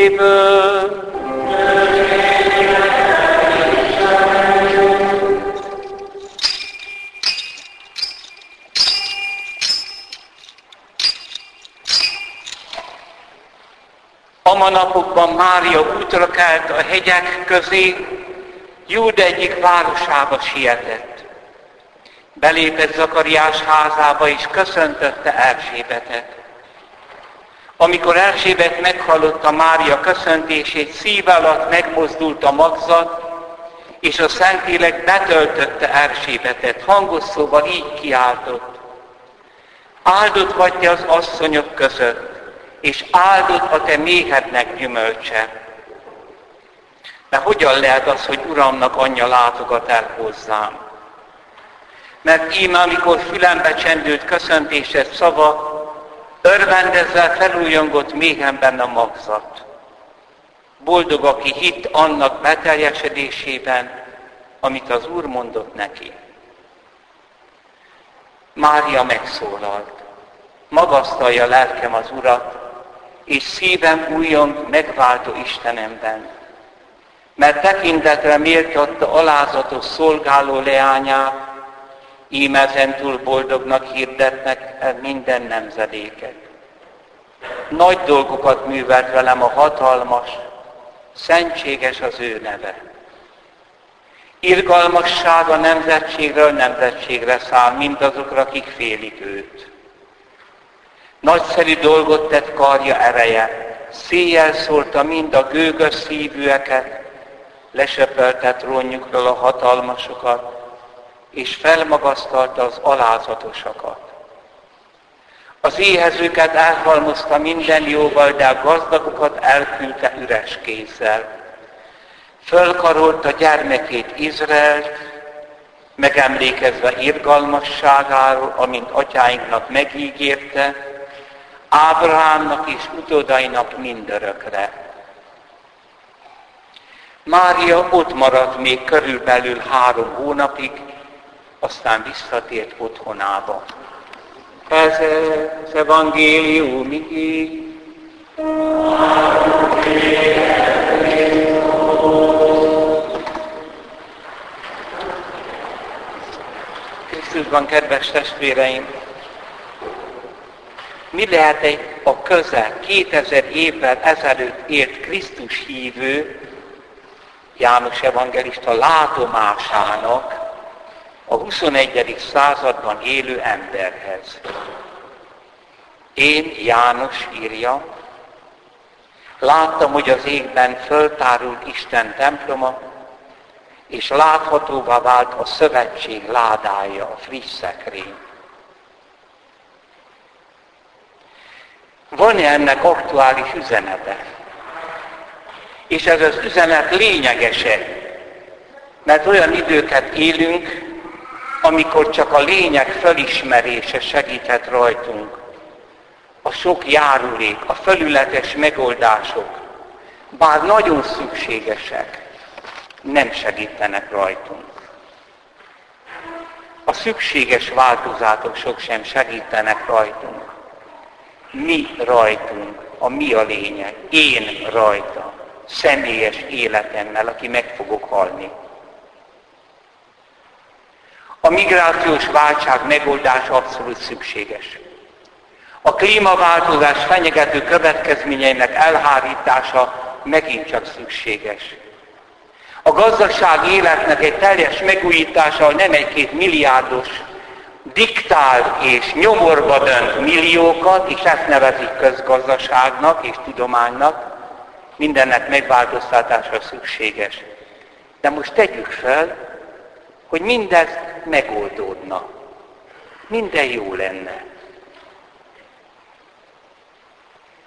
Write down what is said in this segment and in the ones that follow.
könyvéből. A manapokban Mária útra kelt a hegyek közé, Júd egyik városába sietett. Belépett Zakariás házába és köszöntötte Erzsébetet. Amikor Erzsébet meghallotta Mária köszöntését, szív alatt megmozdult a magzat, és a Szentlélek betöltötte Erzsébetet. Hangos szóval így kiáltott. Áldott vagy te az asszonyok között, és áldott a te méhednek gyümölcse. De hogyan lehet az, hogy Uramnak anyja látogat el hozzám? Mert íme, amikor fülembe csendült köszöntésed szava, örvendezzel felújongott méhemben a magzat. Boldog, aki hitt annak beteljesedésében, amit az Úr mondott neki. Mária megszólalt. Magasztalja lelkem az Urat, és szívem újon megváltó Istenemben. Mert tekintetre méltatta alázatos szolgáló leányát, ím ezentúl boldognak hirdetnek minden nemzedéket. Nagy dolgokat művelt velem a hatalmas, szentséges az ő neve. Irgalmassága nemzetségről nemzetségre száll mindazokra, akik félik őt. Nagyszerű dolgot tett karja ereje, széjjel szólta mind a gőgös szívűeket, lesepeltett rónjukról a hatalmasokat, és felmagasztalta az alázatosakat. Az éhezőket elhalmozta minden jóval, de a gazdagokat elküldte üres kézzel. Fölkarolta gyermekét Izraelt, megemlékezve irgalmasságáról, amint atyáinknak megígérte, Ábrahámnak és utódainak mindörökre. Mária ott maradt még körülbelül három hónapig, aztán visszatért otthonába. Ez az evangélium így. Krisztusban, kedves testvéreim, mi lehet egy a közel 2000 évvel ezelőtt élt Krisztus hívő, János evangelista látomásának a 21. században élő emberhez. Én, János írja, láttam, hogy az égben föltárult Isten temploma, és láthatóvá vált a szövetség ládája, a friss szekrény. Van-e ennek aktuális üzenete? És ez az üzenet lényegese, mert olyan időket élünk, amikor csak a lényeg felismerése segíthet rajtunk. A sok járulék, a felületes megoldások, bár nagyon szükségesek, nem segítenek rajtunk. A szükséges változatok sok sem segítenek rajtunk. Mi rajtunk, a mi a lényeg, én rajta, személyes életemmel, aki meg fogok halni. A migrációs válság megoldása abszolút szükséges. A klímaváltozás fenyegető következményeinek elhárítása megint csak szükséges. A gazdaság életnek egy teljes megújítása nem egy-két milliárdos diktál és nyomorba dönt milliókat, és ezt nevezik közgazdaságnak és tudománynak, mindennek megváltoztatása szükséges. De most tegyük fel, hogy mindez megoldódna. Minden jó lenne.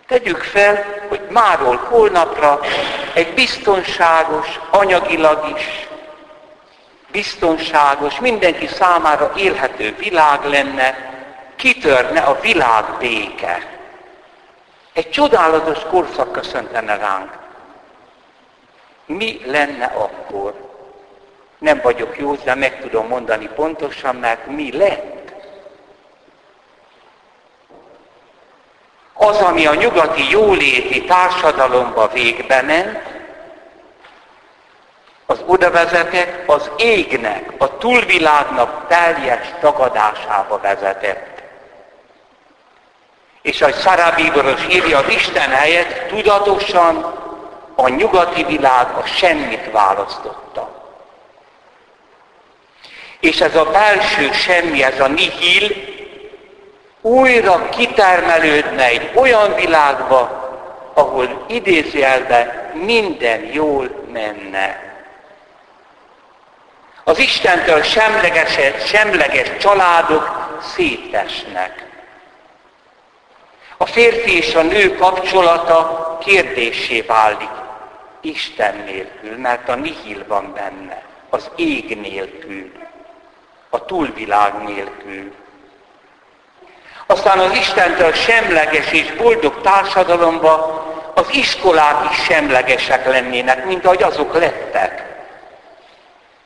Tegyük fel, hogy máról holnapra egy biztonságos, anyagilag is biztonságos, mindenki számára élhető világ lenne, kitörne a világ béke. Egy csodálatos korszak köszöntene ránk. Mi lenne akkor? Nem vagyok jó, de meg tudom mondani pontosan, mert mi lett. Az, ami a nyugati jóléti társadalomba végbe ment, az oda vezetett, az égnek, a túlvilágnak teljes tagadásába vezetett. És ahogy Szará Bíboros írja, az Isten helyett tudatosan a nyugati világ a semmit választotta. És ez a belső semmi, ez a nihil újra kitermelődne egy olyan világba, ahol idézőjelben minden jól menne. Az Istentől semleges, semleges családok szétesnek. A férfi és a nő kapcsolata kérdésé válik Isten nélkül, mert a nihil van benne, az ég nélkül, a túlvilág nélkül. Aztán az Istentől semleges és boldog társadalomba az iskolák is semlegesek lennének, mint ahogy azok lettek.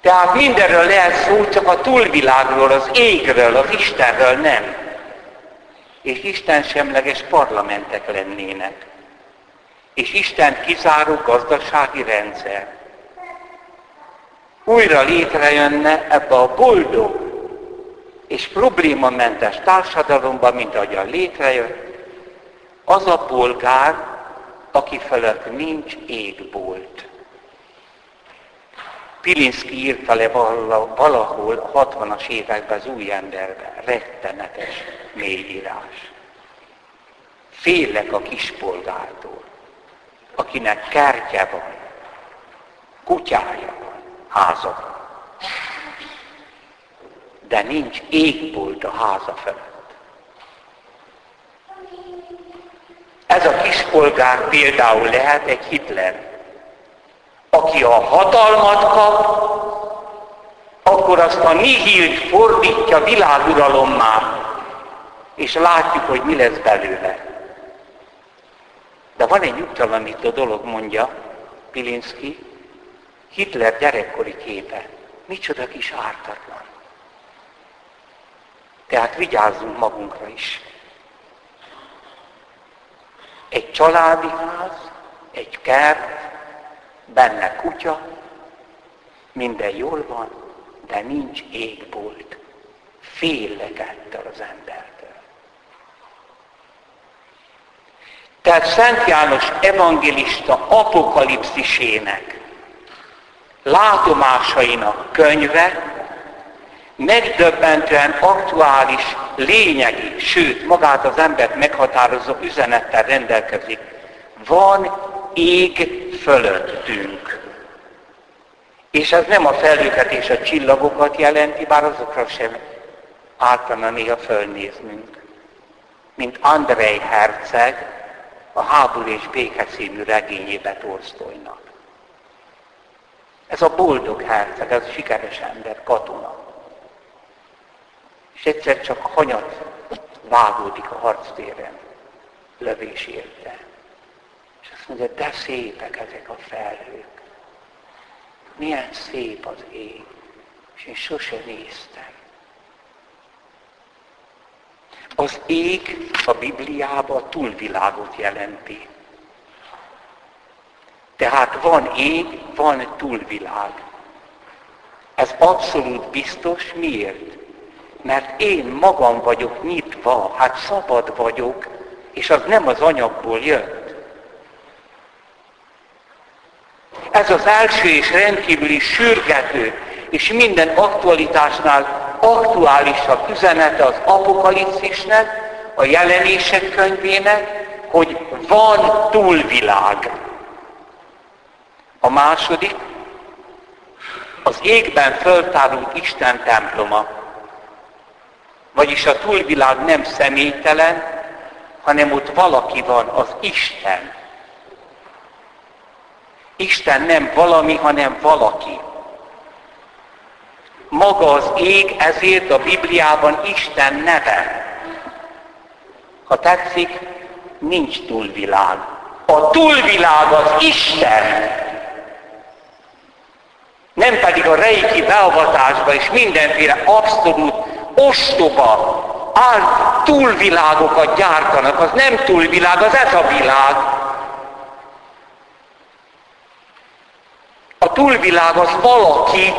Tehát mindenről lehet szó, csak a túlvilágról, az égről, az Istenről nem. És Isten semleges parlamentek lennének. És Isten kizáró gazdasági rendszer. Újra létrejönne ebbe a boldog és problémamentes társadalomba, mint ahogyan létrejött, az a polgár, aki felett nincs égbolt. Pilinszki írta le valahol a 60-as években az új emberben, rettenetes mélyírás. Félek a kispolgártól, akinek kertje van, kutyája van, háza. De nincs égbolt a háza felett. Ez a kispolgár például lehet egy Hitler aki a hatalmat kap, akkor azt a nihilt fordítja világuralommá, és látjuk, hogy mi lesz belőle. De van egy nyugtalanító dolog, mondja Pilinszki, Hitler gyerekkori képe. Micsoda kis ártatlan. Tehát vigyázzunk magunkra is. Egy családi ház, egy kert, benne kutya, minden jól van, de nincs égbolt. Félek ettől az embertől. Tehát Szent János evangélista apokalipszisének, látomásainak könyve megdöbbentően aktuális, lényegi, sőt, magát az embert meghatározó üzenettel rendelkezik. Van ég fölöttünk. És ez nem a felhőket és a csillagokat jelenti, bár azokra sem ártana néha fölnéznünk. Mint Andrei Herceg a Háború és Béke című regényébe Tolsztoynak. Ez a boldog herceg, ez a sikeres ember, katona. És egyszer csak hanyat vágódik a harctéren, lövés érte mondja, de szépek ezek a felhők. Milyen szép az ég. És én sose néztem. Az ég a Bibliában a túlvilágot jelenti. Tehát van ég, van túlvilág. Ez abszolút biztos. Miért? Mert én magam vagyok nyitva, hát szabad vagyok, és az nem az anyagból jött. Ez az első és rendkívüli sürgető, és minden aktualitásnál aktuálisabb üzenete az apokalipszisnek, a jelenések könyvének, hogy van túlvilág. A második, az égben föltárult Isten temploma. Vagyis a túlvilág nem személytelen, hanem ott valaki van, az Isten. Isten nem valami, hanem valaki. Maga az ég, ezért a Bibliában Isten neve. Ha tetszik, nincs túlvilág. A túlvilág az Isten. Ne nem pedig a reiki beavatásba és mindenféle abszolút ostoba, áll túlvilágokat gyártanak. Az nem túlvilág, az ez a világ. A túlvilág az valaki,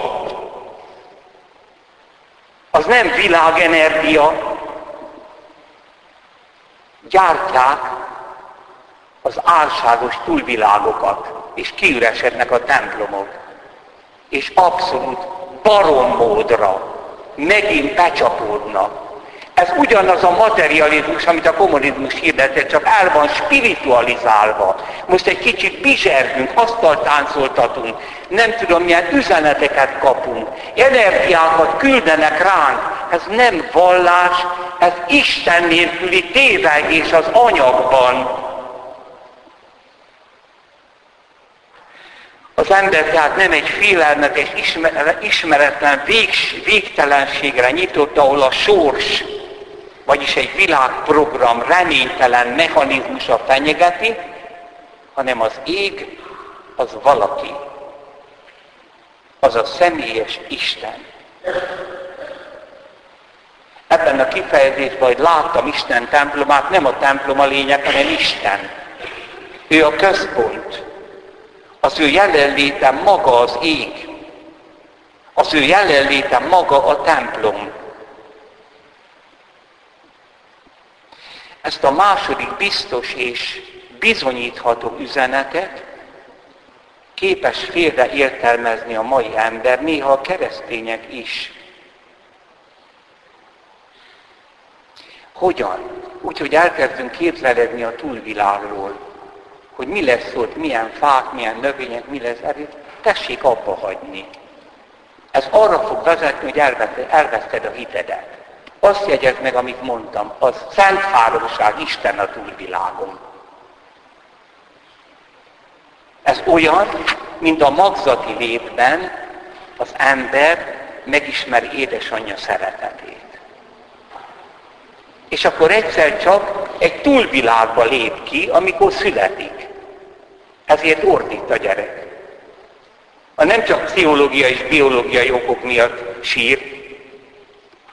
az nem világenergia. Gyártják az álságos túlvilágokat, és kiüresednek a templomok. És abszolút barommódra megint becsapódnak. Ez ugyanaz a materializmus, amit a kommunizmus hirdetett, csak el van spiritualizálva. Most egy kicsit bizsergünk, asztalt táncoltatunk, nem tudom milyen üzeneteket kapunk, energiákat küldenek ránk. Ez nem vallás, ez Isten nélküli tévegés az anyagban. Az ember tehát nem egy félelmetes, ismeretlen végs, végtelenségre nyitott, ahol a sors, vagyis egy világprogram reménytelen mechanizmusa fenyegeti, hanem az ég az valaki. Az a személyes Isten. Ebben a kifejezésben, hogy láttam Isten templomát, nem a templom a lényeg, hanem Isten. Ő a központ. Az ő jelenléte maga az ég. Az ő jelenléte maga a templom. Ezt a második biztos és bizonyítható üzenetet képes félre értelmezni a mai ember, néha a keresztények is. Hogyan? Úgy, hogy elkezdünk képzeledni a túlvilágról hogy mi lesz ott, milyen fák, milyen növények, mi lesz, erről tessék abba hagyni. Ez arra fog vezetni, hogy elveszted a hitedet. Azt jegyez meg, amit mondtam, az szent háromság, Isten a túlvilágon. Ez olyan, mint a magzati létben az ember megismeri édesanyja szeretetét. És akkor egyszer csak egy túlvilágba lép ki, amikor születik. Ezért ordít a gyerek. A nem csak pszichológiai és biológiai okok miatt sír,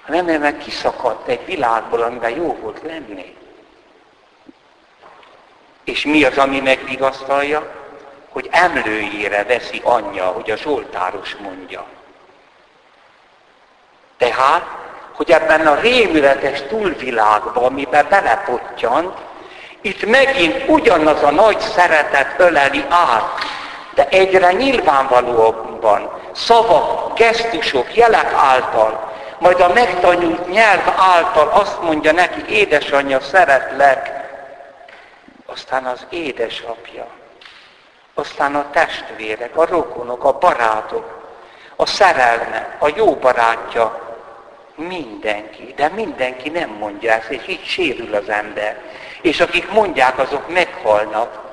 hanem mert kiszakadt egy világból, amiben jó volt lenni. És mi az, ami megvigasztalja? Hogy emlőjére veszi anyja, hogy a Zsoltáros mondja. Tehát, hogy ebben a rémületes túlvilágban, amiben belepottyant, itt megint ugyanaz a nagy szeretet öleli át, de egyre nyilvánvalóbban szavak, gesztusok, jelek által, majd a megtanult nyelv által azt mondja neki, édesanyja, szeretlek, aztán az édesapja, aztán a testvérek, a rokonok, a barátok, a szerelme, a jó barátja, mindenki, de mindenki nem mondja ezt, és így sérül az ember és akik mondják, azok meghalnak.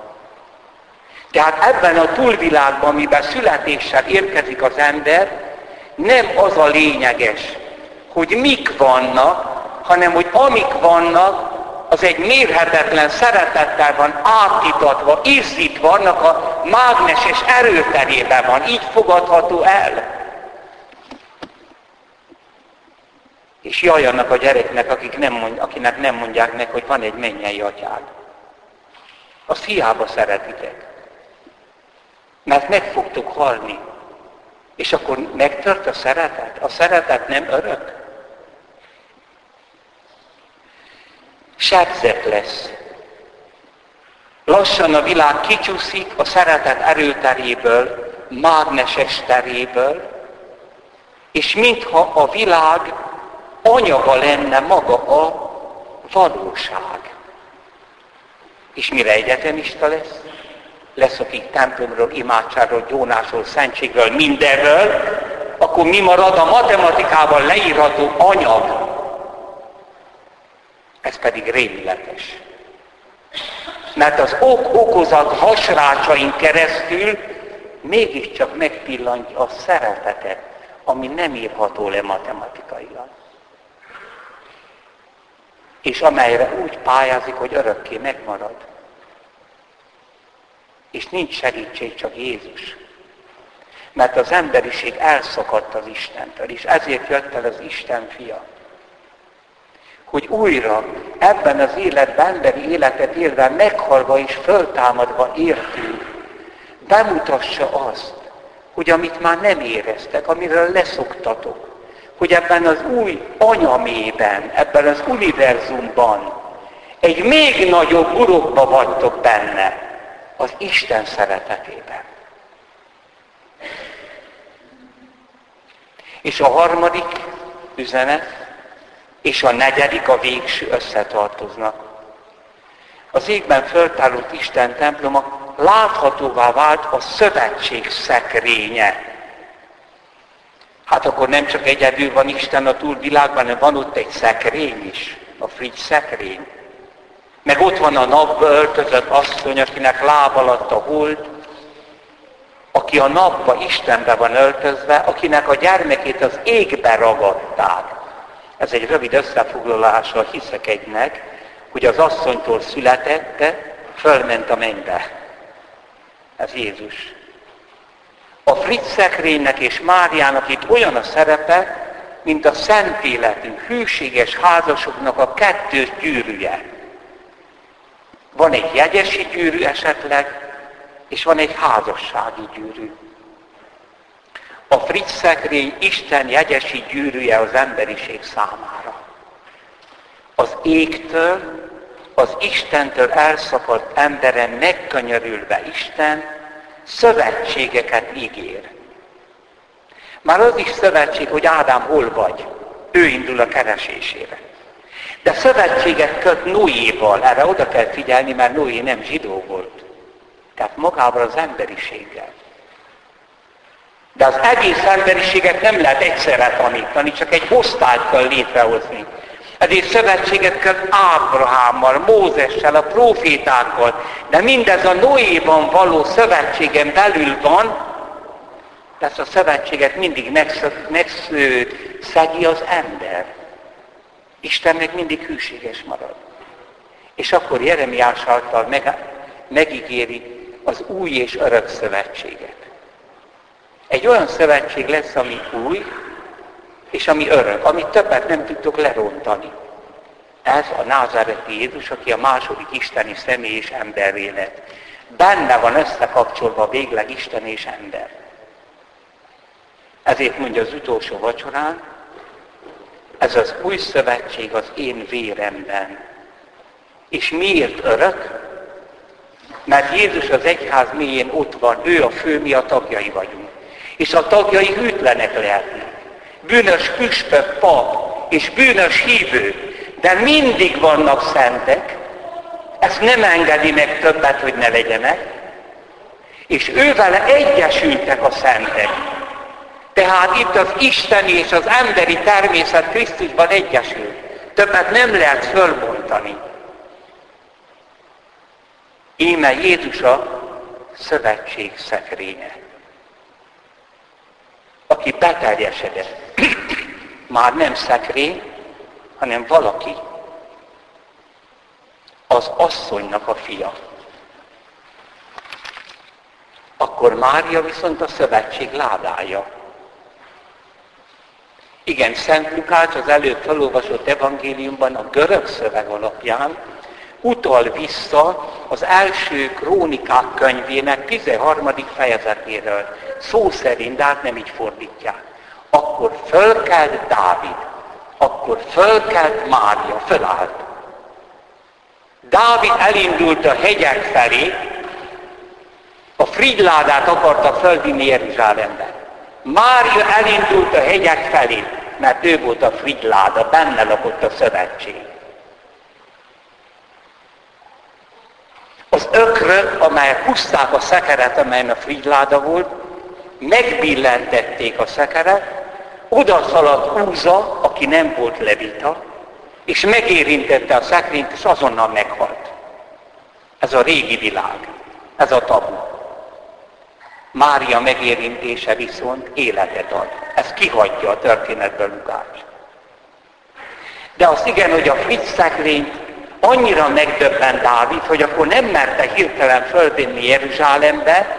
Tehát ebben a túlvilágban, amiben születéssel érkezik az ember, nem az a lényeges, hogy mik vannak, hanem hogy amik vannak, az egy mérhetetlen szeretettel van átítatva, izzítva, annak a mágneses erőterében van, így fogadható el. És jaj annak a gyereknek, akik nem mond, akinek nem mondják meg, hogy van egy mennyei atyád. Azt hiába szeretitek. Mert meg fogtok halni. És akkor megtört a szeretet? A szeretet nem örök? Sebzett lesz. Lassan a világ kicsúszik a szeretet erőteréből, mágneses teréből, és mintha a világ anyaga lenne maga a valóság. És mire egyetemista lesz? Lesz, akik templomról, imádságról, gyónásról, szentségről, mindenről, akkor mi marad a matematikában leírható anyag? Ez pedig rémületes. Mert az ok-okozat hasrácsain keresztül mégiscsak megpillantja a szeretetet, ami nem írható le matematikailag és amelyre úgy pályázik, hogy örökké megmarad. És nincs segítség, csak Jézus. Mert az emberiség elszakadt az Istentől, és ezért jött el az Isten fia. Hogy újra ebben az életben, emberi életet élve, meghalva és föltámadva értünk, bemutassa azt, hogy amit már nem éreztek, amiről leszoktatok, hogy ebben az új anyamében, ebben az univerzumban egy még nagyobb urokba vagytok benne, az Isten szeretetében. És a harmadik üzenet, és a negyedik, a végső összetartoznak. Az égben föltárult Isten temploma láthatóvá vált a szövetség szekrénye. Hát akkor nem csak egyedül van Isten a túlvilágban, hanem van ott egy szekrény is, a frigy szekrény. Meg ott van a napba öltözött asszony, akinek láb alatt a hold, aki a napba Istenbe van öltözve, akinek a gyermekét az égbe ragadták. Ez egy rövid összefoglalása a hiszek egynek, hogy az asszonytól születette, fölment a mennybe. Ez Jézus. A Fritz szekrénynek és Máriának itt olyan a szerepe, mint a szent életű, hűséges házasoknak a kettős gyűrűje. Van egy jegyesi gyűrű esetleg, és van egy házassági gyűrű. A Fritz szekrény Isten jegyesi gyűrűje az emberiség számára. Az égtől, az Istentől elszakadt emberen megkanyarülve Isten szövetségeket ígér. Már az is szövetség, hogy Ádám hol vagy. Ő indul a keresésére. De szövetséget köt Noéval, erre oda kell figyelni, mert Noé nem zsidó volt. Tehát magával az emberiséggel. De az egész emberiséget nem lehet egyszerre tanítani, csak egy osztályt kell létrehozni. Ezért szövetséget köt Ábrahámmal, Mózessel, a profétákkal, de mindez a Noéban való szövetségen belül van, ezt a szövetséget mindig megszegi az ember. Isten meg mindig hűséges marad. És akkor Jeremiás által meg, megígéri az új és örök szövetséget. Egy olyan szövetség lesz, ami új, és ami örök, amit többet nem tudtok lerontani. Ez a názáreti Jézus, aki a második isteni személy és emberré lett. Benne van összekapcsolva végleg Isten és ember. Ezért mondja az utolsó vacsorán, ez az új szövetség az én véremben. És miért örök? Mert Jézus az egyház mélyén ott van, ő a fő, mi a tagjai vagyunk. És a tagjai hűtlenek lehetnek. Bűnös püspök, pap és bűnös hívő, de mindig vannak szentek, ezt nem engedi meg többet, hogy ne legyenek, és ővele egyesültek a szentek. Tehát itt az isteni és az emberi természet Krisztusban egyesül. Többet nem lehet fölbontani. Íme Jézus a szövetség szekrénye, aki beteljesedett. Már nem szekrény, hanem valaki. Az asszonynak a fia. Akkor Mária viszont a szövetség ládája. Igen, Szent Lukács az előbb felolvasott evangéliumban a görög szöveg alapján utal vissza az első krónikák könyvének 13. fejezetéről. Szó szerint, de hát nem így fordítják. Akkor fölkelt Dávid, akkor fölkelt Mária, fölállt. Dávid elindult a hegyek felé, a frigyládát akarta fölvinni Jeruzsálembe. Mária elindult a hegyek felé, mert ő volt a frigyláda, benne lakott a szövetség. Az ökrök, amelyek húzták a szekeret, amelyen a frigyláda volt, megbillentették a szekeret, oda szaladt Úza, aki nem volt levita, és megérintette a szekrényt, és azonnal meghalt. Ez a régi világ, ez a tabu. Mária megérintése viszont életet ad. Ez kihagyja a történetből Lukács. De az igen, hogy a Fritz szekrényt annyira megdöbbent Dávid, hogy akkor nem merte hirtelen fölvinni Jeruzsálembe,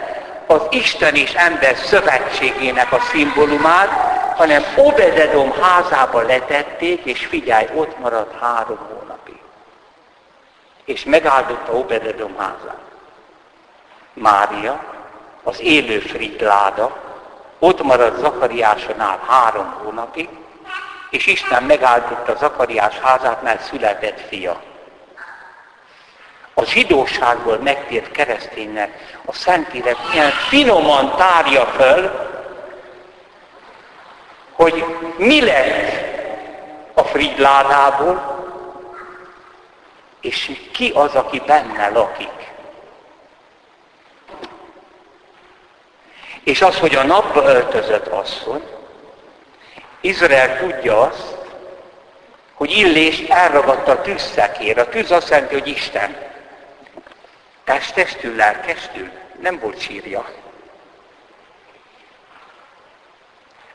az Isten és ember szövetségének a szimbólumát, hanem Obededom házába letették, és figyelj, ott maradt három hónapig. És megáldotta Obededom házát. Mária, az élő fridláda, ott maradt Zakariásonál három hónapig, és Isten megáldotta Zakariás házát, mert született fia. A zsidóságból megtért kereszténynek a Szentírek milyen finoman tárja föl, hogy mi lett a fridládából, és ki az, aki benne lakik. És az, hogy a napba öltözött asszony, Izrael tudja azt, hogy Illés elragadta a tűzszekér. A tűz azt jelenti, hogy Isten. Testestül, lelkestül. Nem volt sírja.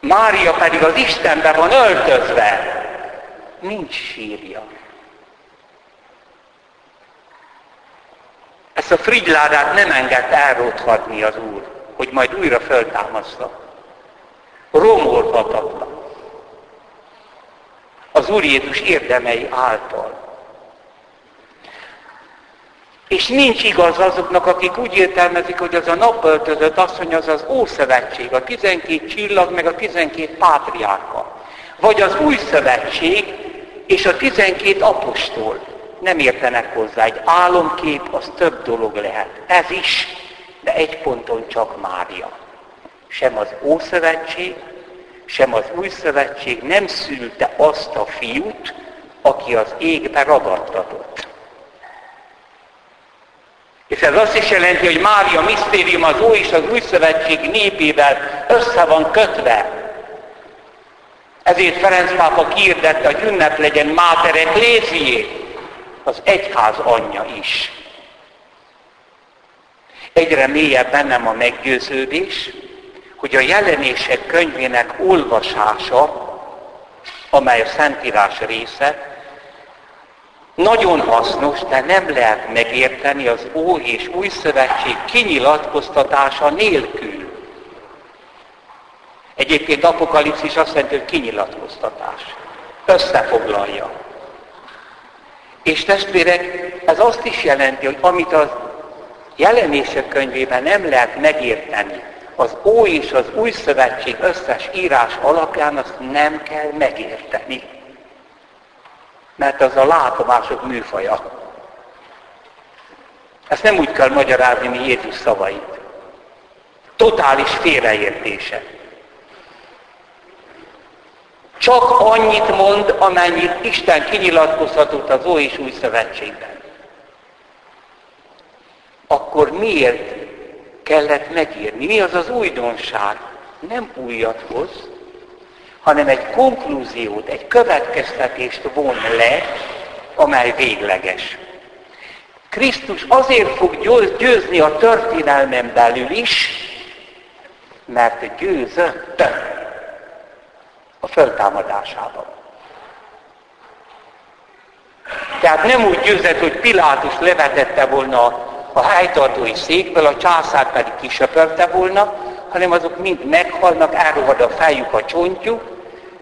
Mária pedig az Istenbe van öltözve. Nincs sírja. Ezt a frigyládát nem engedte elrothadni az Úr, hogy majd újra föltámaszta. Romolhatatlan az Úr Jézus érdemei által. És nincs igaz azoknak, akik úgy értelmezik, hogy az a napöltözött asszony az az Ószövetség, a 12 csillag, meg a 12 pátriárka. Vagy az Új Szövetség és a 12 apostol. Nem értenek hozzá. Egy álomkép az több dolog lehet. Ez is, de egy ponton csak Mária. Sem az Ószövetség, sem az új szövetség nem szülte azt a fiút, aki az égbe ragadtatott. És ez azt is jelenti, hogy Mária misztérium az új és az új szövetség népével össze van kötve. Ezért Ferenc pápa kiirdette, hogy ünnep legyen Máter Ecclésié, az egyház anyja is. Egyre mélyebb bennem a meggyőződés, hogy a jelenések könyvének olvasása, amely a Szentírás része, nagyon hasznos, de nem lehet megérteni az Ó és Új Szövetség kinyilatkoztatása nélkül. Egyébként Apokalipszis azt jelenti, hogy kinyilatkoztatás. Összefoglalja. És testvérek, ez azt is jelenti, hogy amit a jelenések könyvében nem lehet megérteni, az Új és az Új Szövetség összes írás alapján azt nem kell megérteni. Mert az a látomások műfaja. Ezt nem úgy kell magyarázni, mi Jézus szavait. Totális félreértése. Csak annyit mond, amennyit Isten kinyilatkozhatott az Új és Új Szövetségben. Akkor miért kellett megírni. Mi az az újdonság? Nem újat hoz, hanem egy konklúziót, egy következtetést von le, amely végleges. Krisztus azért fog győzni a történelmen belül is, mert győzött a föltámadásában. Tehát nem úgy győzött, hogy Pilátus levetette volna a helytartói székből, a császár pedig kisöpörte volna, hanem azok mind meghalnak, elrohad a fejük, a csontjuk,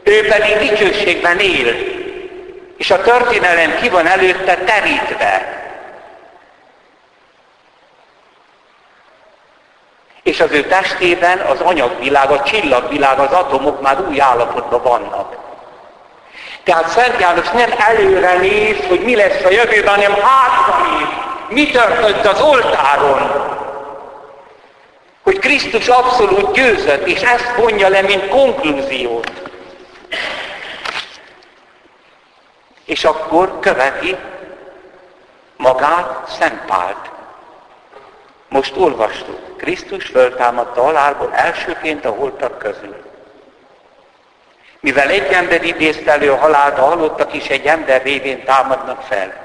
ő pedig dicsőségben él. És a történelem ki van előtte terítve. És az ő testében az anyagvilág, a csillagvilág, az atomok már új állapotban vannak. Tehát Szent János nem előre néz, hogy mi lesz a jövőben, hanem hátra néz mi történt az oltáron, hogy Krisztus abszolút győzött, és ezt mondja le, mint konklúziót. És akkor követi magát Szent Pált. Most olvastuk, Krisztus föltámadta halálból elsőként a holtak közül. Mivel egy ember idézte elő a halált, a halottak is egy ember révén támadnak fel.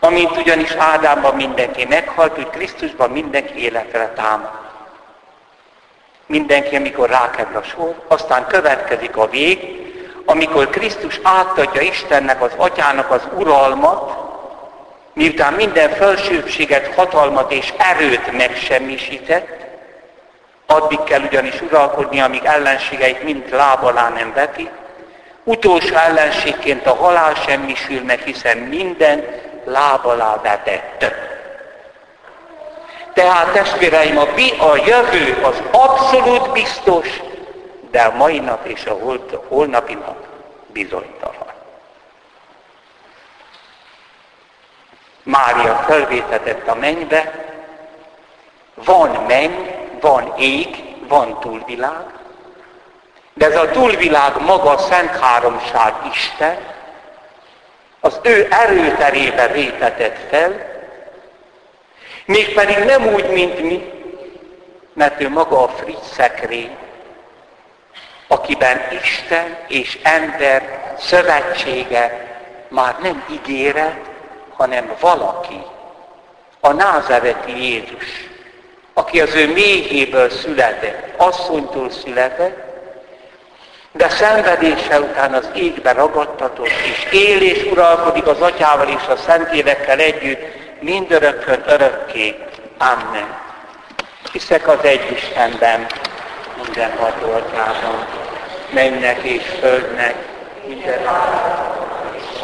Amint ugyanis Ádámban mindenki meghalt, úgy Krisztusban mindenki életre támad. Mindenki, amikor rákerül a sor, aztán következik a vég, amikor Krisztus átadja Istennek, az Atyának az uralmat, miután minden felsőbséget, hatalmat és erőt megsemmisített, Addig kell ugyanis uralkodni, amíg ellenségeit mind láb alá nem veti. Utolsó ellenségként a halál semmisül meg, hiszen minden láb alá vetett. Tehát testvéreim, a, a jövő az abszolút biztos, de a mai nap és a holnapi nap bizonytalan. Mária felvétetett a mennybe, van menny, van ég, van túlvilág, de ez a túlvilág maga a Szent Háromság Isten, az ő erőterébe vétetett fel, mégpedig nem úgy, mint mi, mert ő maga a friss szekrény, akiben Isten és ember szövetsége már nem ígéret, hanem valaki, a názereti Jézus, aki az ő méhéből született, asszonytól született, de szenvedése után az égbe ragadtatott, és él és uralkodik az atyával és a szentélekkel együtt, mindörökkön örökké. Amen. Hiszek az egy Istenben, minden atyában, mennek és földnek, minden állatban és